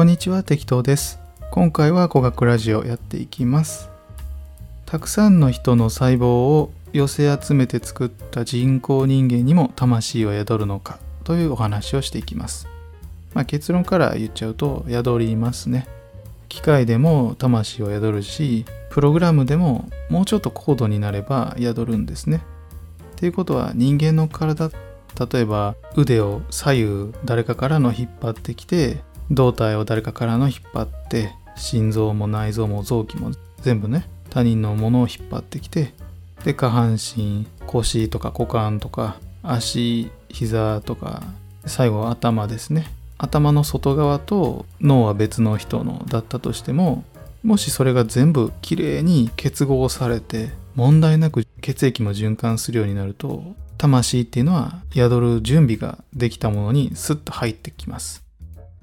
こんにちは適当です。今回は語学ラジオやっていきます。たくさんの人の細胞を寄せ集めて作った人工人間にも魂は宿るのかというお話をしていきます。まあ、結論から言っちゃうと宿りますね。機械でも魂を宿るしプログラムでももうちょっと高度になれば宿るんですね。っていうことは人間の体例えば腕を左右誰かからの引っ張ってきて胴体を誰かからの引っ張って心臓も内臓も臓器も全部ね他人のものを引っ張ってきてで下半身腰とか股間とか足膝とか最後は頭ですね頭の外側と脳は別の人のだったとしてももしそれが全部きれいに結合されて問題なく血液も循環するようになると魂っていうのは宿る準備ができたものにスッと入ってきます。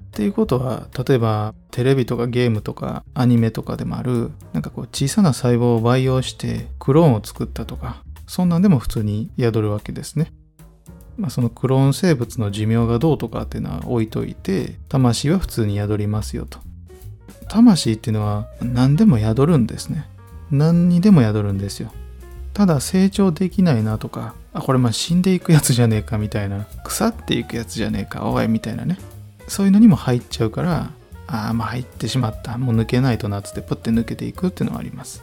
っていうことは例えばテレビとかゲームとかアニメとかでもあるなんかこう小さな細胞を培養してクローンを作ったとかそんなんでも普通に宿るわけですね。まあ、そのクローン生物の寿命がどうとかっていうのは置いといて魂は普通に宿りますよと。魂っていうのは何でも宿るんですね。何にでも宿るんですよ。ただ成長できないなとか、あ、これまあ死んでいくやつじゃねえかみたいな、腐っていくやつじゃねえか、おいみたいなね。そういうのにも入っちゃうから、ああ、まあ入ってしまった。もう抜けないとなっつってプッて抜けていくっていうのはあります。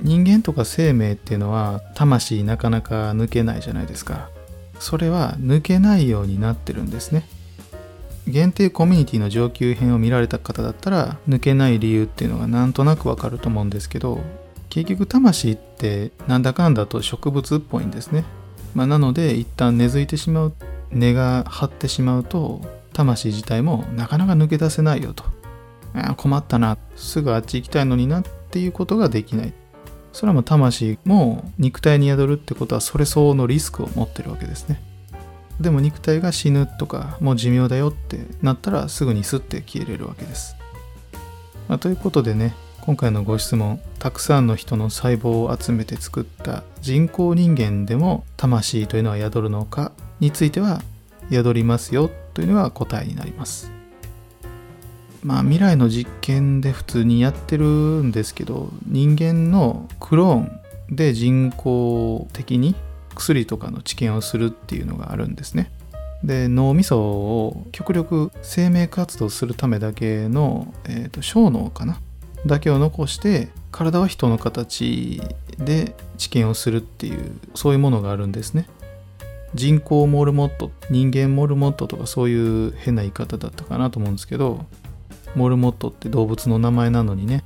人間とか生命っていうのは魂なかなか抜けないじゃないですか。それは抜けないようになってるんですね。限定コミュニティの上級編を見られた方だったら抜けない理由っていうのがなんとなくわかると思うんですけど結局魂ってなんだかんだと植物っぽいんですね。まあ、なので一旦根付いてしまう根が張ってしまうと魂自体もなかなか抜け出せないよと。あ困ったなすぐあっち行きたいのになっていうことができない。それはもう魂も肉体に宿るってことはそれ相応のリスクを持ってるわけですね。でも肉体が死ぬとかもう寿命だよってなったらすぐにスッて消えれるわけです。まあ、ということでね今回のご質問たくさんの人の細胞を集めて作った人工人間でも魂というのは宿るのかについては宿りますよというのが答えになります。まあ未来の実験で普通にやってるんですけど人間のクローンで人工的に薬とかの治験をするっていうのがあるんですね。で脳みそを極力生命活動するためだけの、えーと小脳かな？だけを残して体は人の形で治験をするっていうそういうものがあるんですね。人工モルモット人間モルモットとかそういう変な言い方だったかなと思うんですけどモルモットって動物の名前なのにね。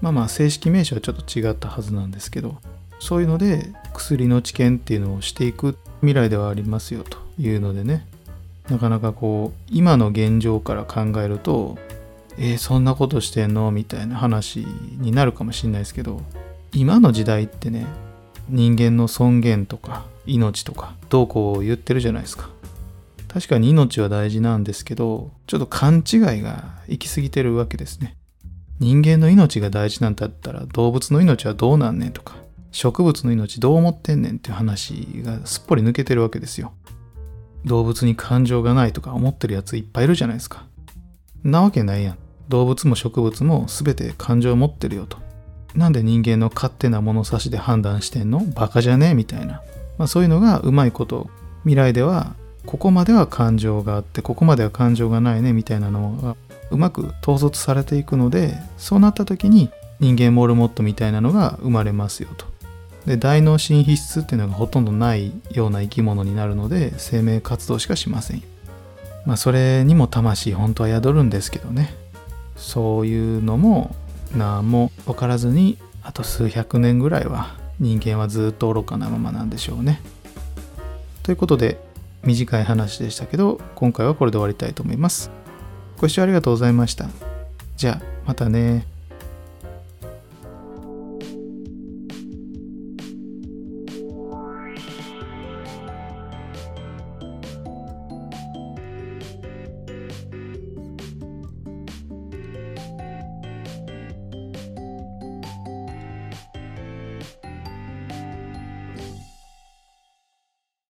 まあまあ正式名称はちょっと違ったはずなんですけどそういうので薬の治験っていうのをしていく未来ではありますよというのでね。なかなかこう今の現状から考えるとえー、そんなことしてんの？みたいな話になるかもしれないですけど今の時代ってね人間の尊厳とか命とかどうこう言ってるじゃないですか。確かに命は大事なんですけどちょっと勘違いが行き過ぎてるわけですね。人間の命が大事なんだったら動物の命はどうなんねんとか植物の命どう思ってんねんっていう話がすっぽり抜けてるわけですよ。動物に感情がないとか思ってるやついっぱいいるじゃないですか。なわけないやん。動物も植物も全て感情を持ってるよと。なんで人間の勝手な物差しで判断してんの？バカじゃね？えみたいな。まあ、そういうのがうまいこと、未来ではここまでは感情があってここまでは感情がないねみたいなのがうまく統率されていくのでそうなった時に人間モルモットみたいなのが生まれますよと。で大脳新皮質っていうのがほとんどないような生き物になるので生命活動しかしません。まあそれにも魂本当は宿るんですけどね。そういうのも何も分からずにあと数百年ぐらいは人間はずっと愚かなままなんでしょうね。ということで短い話でしたけど今回はこれで終わりたいと思います。ご視聴ありがとうございました。じゃあまたね